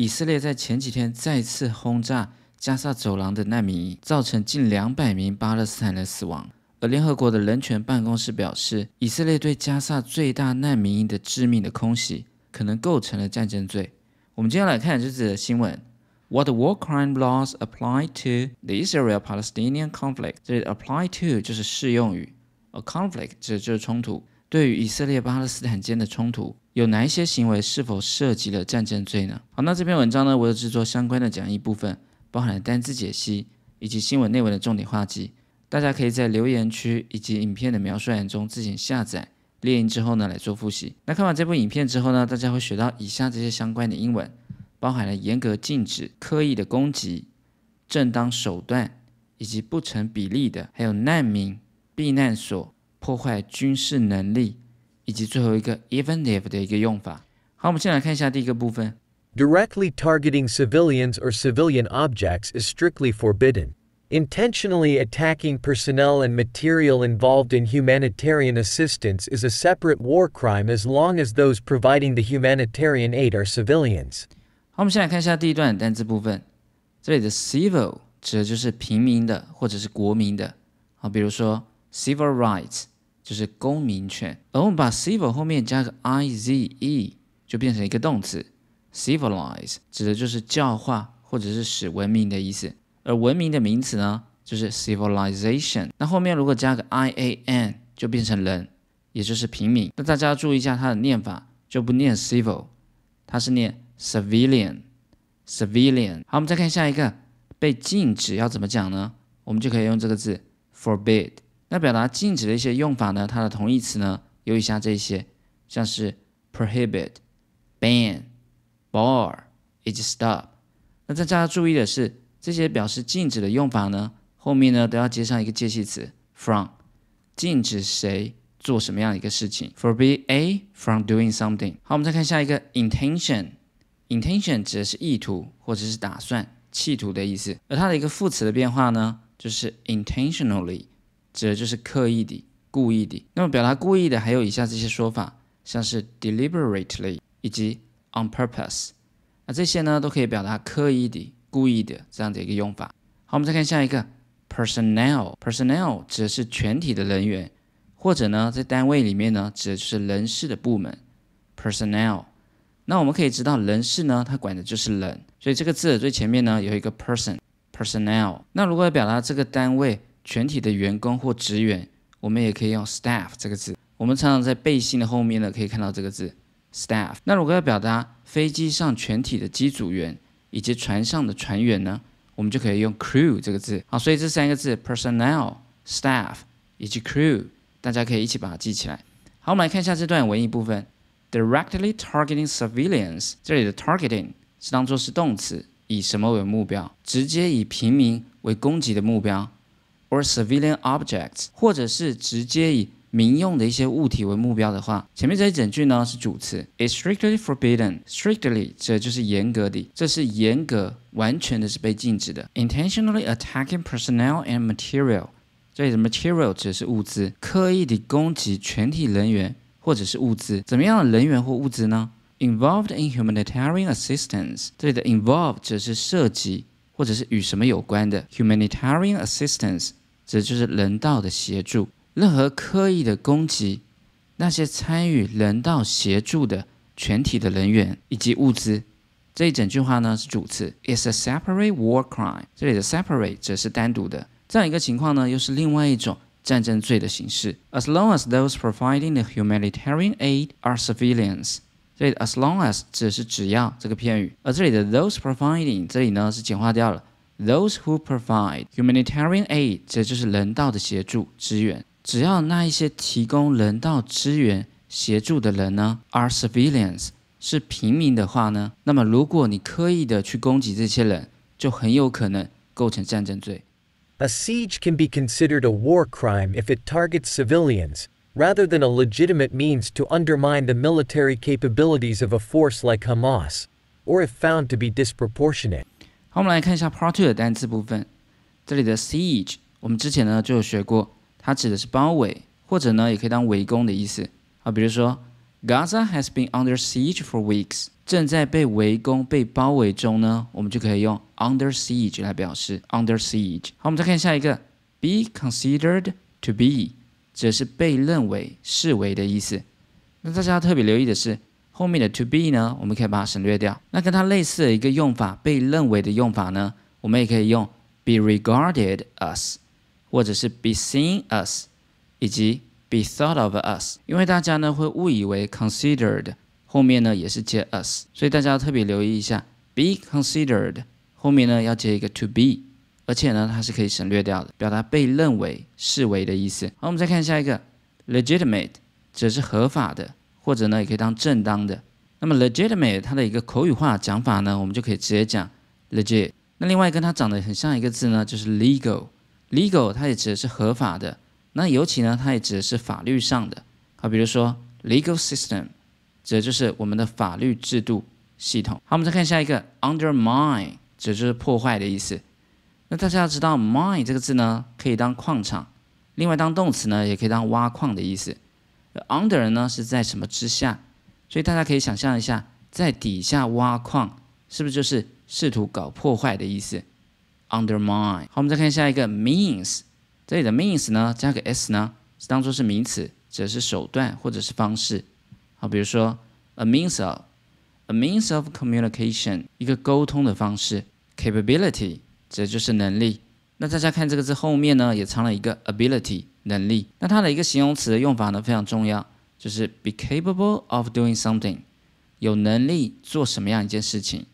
以色列在前几天再次轰炸加萨走廊的难民营，造成近两百名巴勒斯坦人死亡。而联合国的人权办公室表示，以色列对加萨最大难民营的致命的空袭，可能构成了战争罪。我们接下来看这则新闻：What war crime laws apply to the Israel-Palestinian conflict？这里 apply to 就是适用于，a conflict 指就是冲突。对于以色列巴勒斯坦间的冲突，有哪一些行为是否涉及了战争罪呢？好，那这篇文章呢，我有制作相关的讲义部分，包含了单字解析以及新闻内文的重点话集。大家可以在留言区以及影片的描述栏中自行下载列印之后呢来做复习。那看完这部影片之后呢，大家会学到以下这些相关的英文，包含了严格禁止、刻意的攻击、正当手段以及不成比例的，还有难民避难所、破坏军事能力，以及最后一个 even if 的一个用法。好，我们先来看一下第一个部分。Directly targeting civilians or civilian objects is strictly forbidden. Intentionally attacking personnel and material involved in humanitarian assistance is a separate war crime as long as those providing the humanitarian aid are civilians. 好，我们先来看一下第一段单词部分。这里的 civil 指的就是平民的或者是国民的。好，比如说 civil rights 就是公民权，而我们把 civil 后面加个 i z e 就变成一个动词 civilize 指的就是教化或者是使文明的意思。而文明的名词呢，就是 civilization。那后面如果加个 i a n，就变成人，也就是平民。那大家注意一下它的念法，就不念 civil，它是念 civilian。civilian。好，我们再看下一个，被禁止要怎么讲呢？我们就可以用这个字 forbid。那表达禁止的一些用法呢，它的同义词呢有以下这些，像是 prohibit、ban、bar 以及 stop。那大家注意的是。这些表示禁止的用法呢，后面呢都要接上一个介系词 from，禁止谁做什么样的一个事情，forbid A from doing something。好，我们再看下一个 intention，intention 指的是意图或者是打算、企图的意思，而它的一个副词的变化呢，就是 intentionally，指的就是刻意的、故意的。那么表达故意的还有以下这些说法，像是 deliberately 以及 on purpose，那这些呢都可以表达刻意的。故意的这样的一个用法。好，我们再看下一个，personnel。personnel 指的是全体的人员，或者呢，在单位里面呢，指的就是人事的部门。personnel。那我们可以知道，人事呢，它管的就是人，所以这个字的最前面呢有一个 person，personnel。那如果要表达这个单位全体的员工或职员，我们也可以用 staff 这个字。我们常常在背心的后面呢，可以看到这个字 staff。那如果要表达飞机上全体的机组员，以及船上的船员呢，我们就可以用 crew 这个字。好，所以这三个字 personnel、staff 以及 crew，大家可以一起把它记起来。好，我们来看一下这段文艺部分。Directly targeting civilians，这里的 targeting 是当做是动词，以什么为目标？直接以平民为攻击的目标，or civilian objects，或者是直接以民用的一些物体为目标的话，前面这一整句呢是主词，is strictly forbidden。strictly 这就是严格的，这是严格、完全的是被禁止的。intentionally attacking personnel and material，这里的 material 指的是物资，刻意的攻击全体人员或者是物资。怎么样的人员或物资呢？involved in humanitarian assistance，这里的 involved 指的是涉及或者是与什么有关的。humanitarian assistance 这就是人道的协助。任何刻意的攻击那些参与人道协助的全体的人员以及物资，这一整句话呢是主词，is a separate war crime。这里的 separate 则是单独的，这样一个情况呢又是另外一种战争罪的形式。As long as those providing the humanitarian aid are civilians，这里 as long as 指的是只要这个片语，而这里的 those providing 这里呢是简化掉了 ，those who provide humanitarian aid 这就是人道的协助支援。只要那一些提供人道支援协助的人呢，are civilians，是平民的话呢，那么如果你刻意的去攻击这些人，就很有可能构成战争罪。A siege can be considered a war crime if it targets civilians, rather than a legitimate means to undermine the military capabilities of a force like Hamas, or if found to be disproportionate. 我们来看一下 Part Two 的单词部分。这里的 siege，我们之前呢就有学过。它指的是包围，或者呢，也可以当围攻的意思啊。比如说，Gaza has been under siege for weeks，正在被围攻、被包围中呢，我们就可以用 under siege 来表示 under siege。好，我们再看下一个，be considered to be，这是被认为、视为的意思。那大家要特别留意的是，后面的 to be 呢，我们可以把它省略掉。那跟它类似的一个用法，被认为的用法呢，我们也可以用 be regarded as，或者是 be seen as，以及 be thought of us。因为大家呢会误以为 considered。后面呢也是接 us，所以大家要特别留意一下，be considered 后面呢要接一个 to be，而且呢它是可以省略掉的，表达被认为、视为的意思。好，我们再看下一个，legitimate 则是合法的，或者呢也可以当正当的。那么 legitimate 它的一个口语化讲法呢，我们就可以直接讲 legit。那另外跟它长得很像一个字呢，就是 legal，legal 它也指的是合法的，那尤其呢它也指的是法律上的。好，比如说 legal system。指的就是我们的法律制度系统。好，我们再看下一个，undermine，指的就是破坏的意思。那大家要知道，mine 这个字呢，可以当矿场，另外当动词呢，也可以当挖矿的意思。Under 呢是在什么之下，所以大家可以想象一下，在底下挖矿，是不是就是试图搞破坏的意思？undermine。好，我们再看下一个，means，这里的 means 呢，加个 s 呢，是当做是名词，指的是手段或者是方式。好，比如说 a means of，a means of communication，一个沟通的方式；capability，这就是能力。那大家看这个字后面呢，也藏了一个 ability，能力。那它的一个形容词的用法呢非常重要，就是 be capable of doing something，有能力做什么样一件事情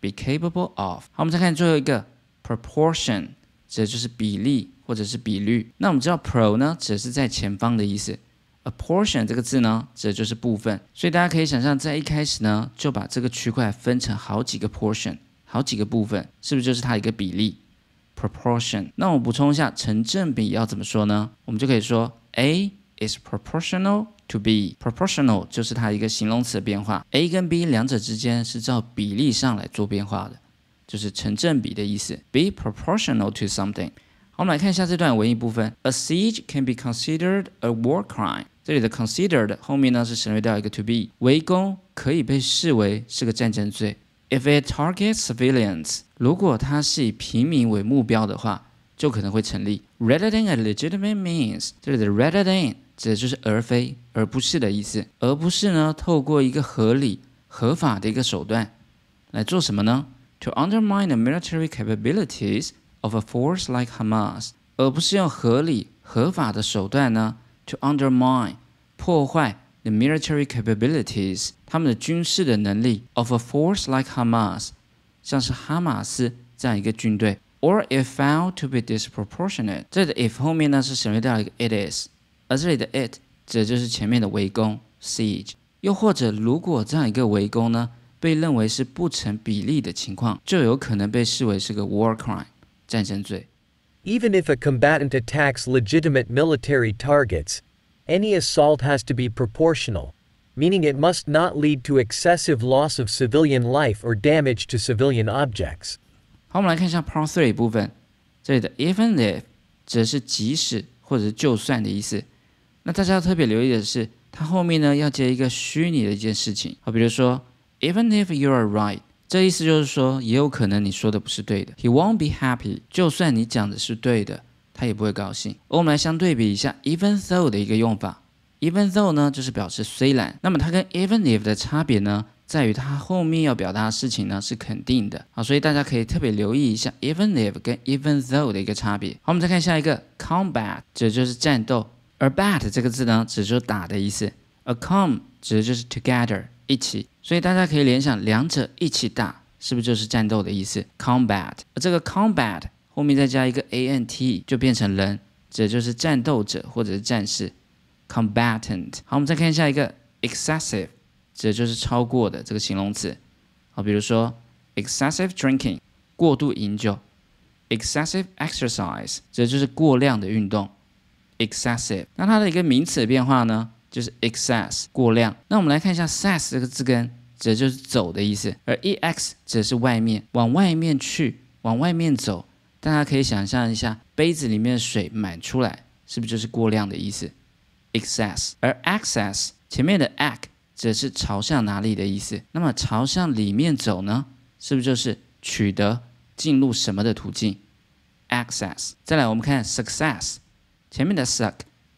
；be capable of。好，我们再看最后一个 proportion，指的就是比例或者是比率。那我们知道 pro 呢，指的是在前方的意思。a portion 这个字呢，指的就是部分，所以大家可以想象，在一开始呢，就把这个区块分成好几个 portion，好几个部分，是不是就是它一个比例？proportion。那我补充一下，成正比要怎么说呢？我们就可以说 A is proportional to B。proportional 就是它一个形容词的变化，A 跟 B 两者之间是照比例上来做变化的，就是成正比的意思。Be proportional to something。好，我们来看一下这段文艺部分。A siege can be considered a war crime。这里的 considered 后面呢是省略掉一个 to be，围攻可以被视为是个战争罪。If it targets civilians，如果它是以平民为目标的话，就可能会成立。Rather than a legitimate means，这里的 rather than 指的就是而非而不是的意思，而不是呢透过一个合理合法的一个手段来做什么呢？To undermine the military capabilities of a force like Hamas，而不是用合理合法的手段呢？to undermine 破坏 the military capabilities 他们的军事的能力 of a force like Hamas 像是哈马斯这样一个军队 or if found to be disproportionate 这里的 if 后面呢是省略掉一个 it is 而这里的 it 指的就是前面的围攻 siege 又或者如果这样一个围攻呢被认为是不成比例的情况就有可能被视为是个 war crime 战争罪 Even if a combatant attacks legitimate military targets, any assault has to be proportional, meaning it must not lead to excessive loss of civilian life or damage to civilian objects. 好，我们来看一下 Part Three 部分，这里的 even if 指的是即使或者是就算的意思。那大家要特别留意的是，它后面呢要接一个虚拟的一件事情。好，比如说 even if you are right。这意思就是说，也有可能你说的不是对的。He won't be happy。就算你讲的是对的， 他也不会高兴。我们来相对比一下，even though 的一个用法。even though 呢，就是表示虽然。那么它跟 even if 的差别呢，在于它后面要表达的事情呢是肯定的。好，所以大家可以特别留意一下 even if 跟 even though 的一个差别。好，我们再看下一个 combat，指的就是战斗。而 bat 这个字呢，指就是打的意思。，a com 指的就是 together。一起，所以大家可以联想两者一起打，是不是就是战斗的意思？Combat，而这个 combat 后面再加一个 a n t，就变成人，这就是战斗者或者是战士。Combatant。好，我们再看下一个 excessive，指的就是超过的这个形容词。好，比如说 excessive drinking，过度饮酒；excessive exercise，这就是过量的运动。Excessive，那它的一个名词的变化呢？就是 excess 过量。那我们来看一下 s 这个字根，指的就是走的意思，而 ex 指的是外面，往外面去，往外面走。大家可以想象一下，杯子里面的水满出来，是不是就是过量的意思？excess。而 access 前面的 ac 指的是朝向哪里的意思。那么朝向里面走呢，是不是就是取得进入什么的途径？access。再来，我们看 success，前面的 suck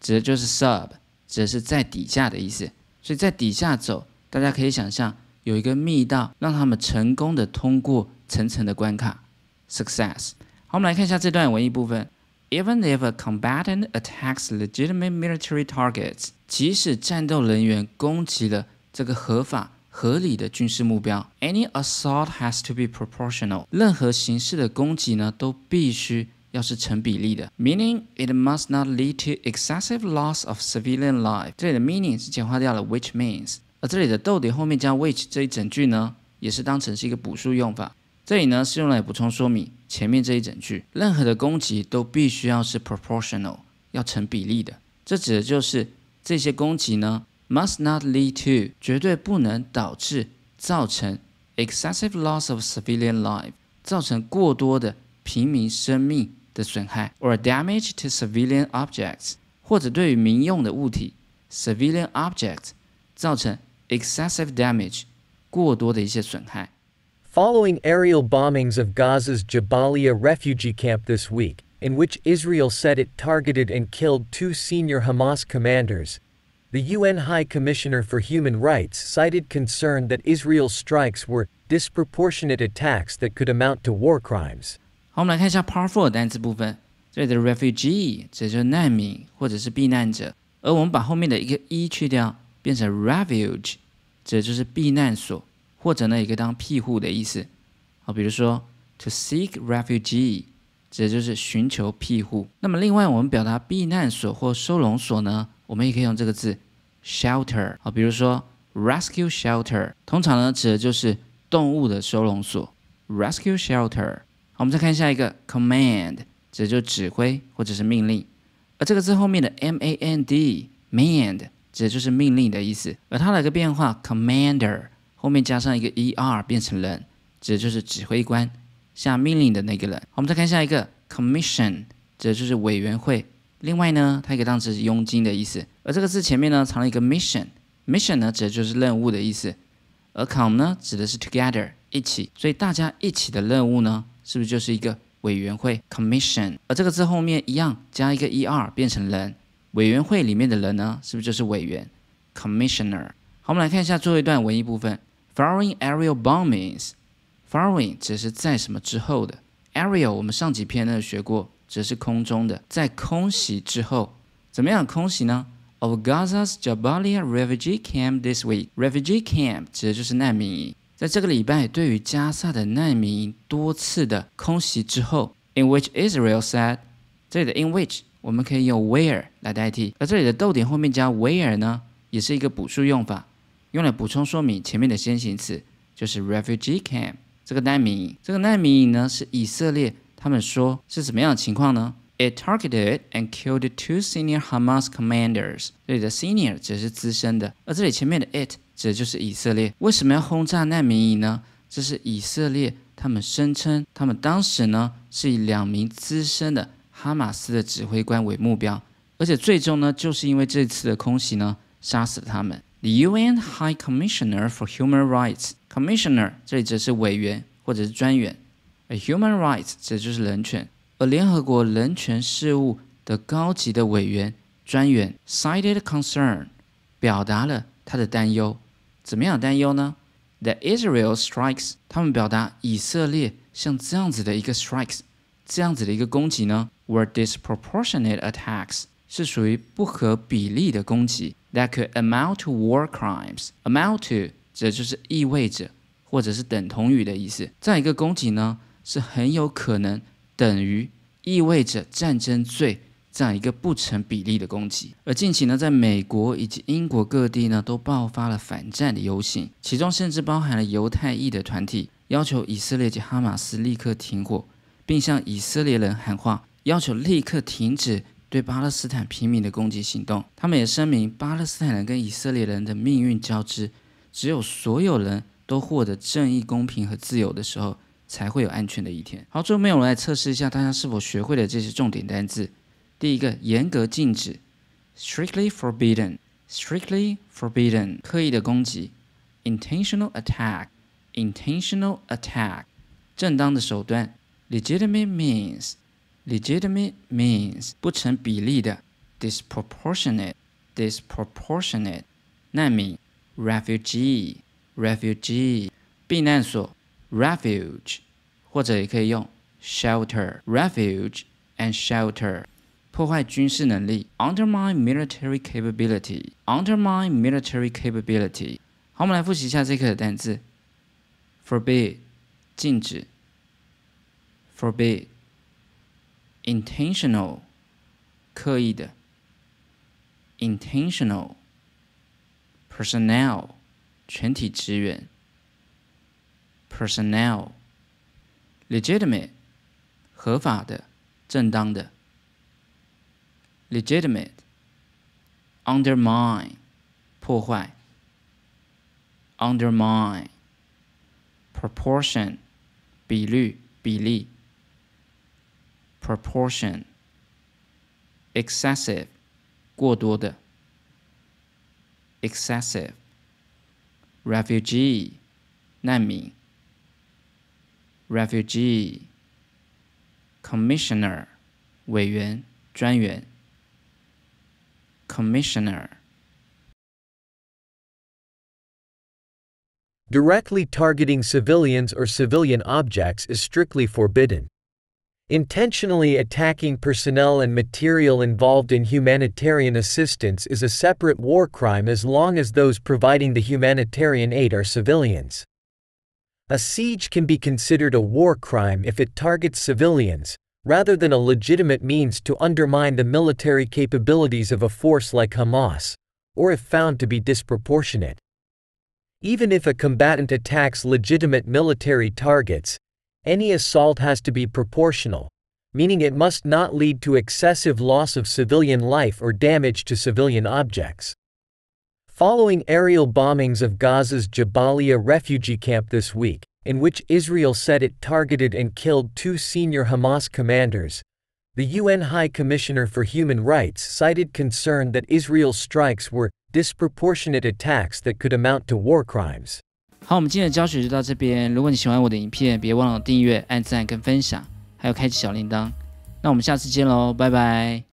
指的就是 sub，指的是在底下的意思。所以在底下走，大家可以想象有一个密道，让他们成功的通过层层的关卡。success。好，我们来看一下这段文艺部分。Even if a combatant attacks legitimate military targets，即使战斗人员攻击了这个合法合理的军事目标，any assault has to be proportional。任何形式的攻击呢，都必须要是成比例的，meaning it must not lead to excessive loss of civilian life。这里的 meaning 是简化掉了 which means，而这里的逗点后面加 which 这一整句呢，也是当成是一个补数用法。这里呢是用来补充说明前面这一整句，任何的攻击都必须要是 proportional，要成比例的。这指的就是这些攻击呢，must not lead to，绝对不能导致造成 excessive loss of civilian life，造成过多的平民生命的损害，or damage to civilian objects，或者对于民用的物体 civilian objects 造成 excessive damage，过多的一些损害。Following aerial bombings of Gaza's Jabalia refugee camp this week, in which Israel said it targeted and killed two senior Hamas commanders, the UN High Commissioner for Human Rights cited concern that Israel's strikes were disproportionate attacks that could amount to war crimes. 好，我们来看一下 Part Four 的单词部分。这里的 refugee 指就是难民或者是避难者，而我们把后面的一个 e 去掉，变成 refuge，指的就是避难所。 或者呢，也可以当庇护的意思。好，比如说 to seek refugee，指的就是寻求庇护。那么另外，我们表达避难所或收容所呢，我们也可以用这个字 shelter。好，比如说 rescue shelter，通常呢指的就是动物的收容所 rescue shelter。好，我们再看下一个 command，指的就是指挥或者是命令。而这个字后面的 m a n d mand，指的就是命令的意思。而它的一个变化 commander。后面加上一个 er 变成人，指的就是指挥官下命令的那个人。我们再看下一个 commission，指的就是委员会。另外呢，它可以当成是佣金的意思。而这个字前面呢藏了一个 mission，mission 呢指的就是任务的意思。而 com 呢指的是 together 一起，所以大家一起的任务呢，是不是就是一个委员会 commission？而这个字后面一样加一个 er 变成人，委员会里面的人呢，是不是就是委员 commissioner？好，我们来看一下最后一段文艺部分。Following aerial bombings, following 只是在什么之后的，aerial 我们上几篇呢学过，只是空中的，在空袭之后，怎么样空袭呢？Of Gaza's Jabalia refugee camp this week, refugee camp 指的就是难民营，在这个礼拜对于加萨的难民营多次的空袭之后，in which Israel said，这里的 in which 我们可以用 where 来代替，而这里的逗点后面加 where 呢，也是一个补数用法。用来补充说明前面的先行词，就是 refugee camp 这个难民营。这个难民营呢，是以色列他们说是怎么样的情况呢？It targeted and killed two senior Hamas commanders。这里的 senior 指的是资深的，而这里前面的 it 指的就是以色列。为什么要轰炸难民营呢？这是以色列他们声称，他们当时呢是以两名资深的哈马斯的指挥官为目标，而且最终呢就是因为这次的空袭呢杀死了他们。The UN High Commissioner for Human Rights Commissioner 这里指的是委员或者是专员，而 Human Rights 指的就是人权，而联合国人权事务的高级的委员专员 cited concern 表达了他的担忧，怎么样担忧呢？That Israel strikes 他们表达以色列像这样子的一个 strikes 这样子的一个攻击呢，were disproportionate attacks 是属于不合比例的攻击。 That could amount to war crimes. Amount to 指的就是意味着或者是等同于的意思。这样一个攻击呢，是很有可能等于意味着战争罪这样一个不成比例的攻击。而近期呢，在美国以及英国各地呢，都爆发了反战的游行，其中甚至包含了犹太裔的团体，要求以色列及哈马斯立刻停火，并向以色列人喊话，要求立刻停止。对巴勒斯坦平民的攻击行动，他们也声明，巴勒斯坦人跟以色列人的命运交织，只有所有人都获得正义、公平和自由的时候，才会有安全的一天。好，最后面我们来测试一下大家是否学会了这些重点单字。第一个，严格禁止，strictly forbidden，strictly forbidden，刻意的攻击。；intentional attack，intentional attack，正当的手段。；legitimate means means，legitimate means，不成比例的；disproportionate，disproportionate，难民；refugee，refugee，避难所；refuge，或者也可以用 shelter，refuge and shelter。破坏军事能力，undermine military capability，undermine military capability。好，我们来复习一下这课的单词：forbid，禁止 ；forbid，intentional，刻意的；intentional，personnel，全体职员；personnel，legitimate，合法的、正当的。legitimate, undermine, 破坏，undermine, proportion, 比率比例 ，proportion, excessive, 过多的，excessive, refugee, 难民，refugee, commissioner, 委员专员。Commissioner. Directly targeting civilians or civilian objects is strictly forbidden. Intentionally attacking personnel and material involved in humanitarian assistance is a separate war crime as long as those providing the humanitarian aid are civilians. A siege can be considered a war crime if it targets civilians, rather than a legitimate means to undermine the military capabilities of a force like Hamas, or if found to be disproportionate. Even if a combatant attacks legitimate military targets, any assault has to be proportional, meaning it must not lead to excessive loss of civilian life or damage to civilian objects. Following aerial bombings of Gaza's Jabalia refugee camp this week, in which Israel said it targeted and killed two senior Hamas commanders. The UN High Commissioner for Human Rights cited concern that Israel's strikes were disproportionate attacks that could amount to war crimes. 好，我们今天的教学就到这边。如果你喜欢我的影片，别忘了订阅、按赞跟分享，还有开启小铃铛。那我们下次见喽，拜拜。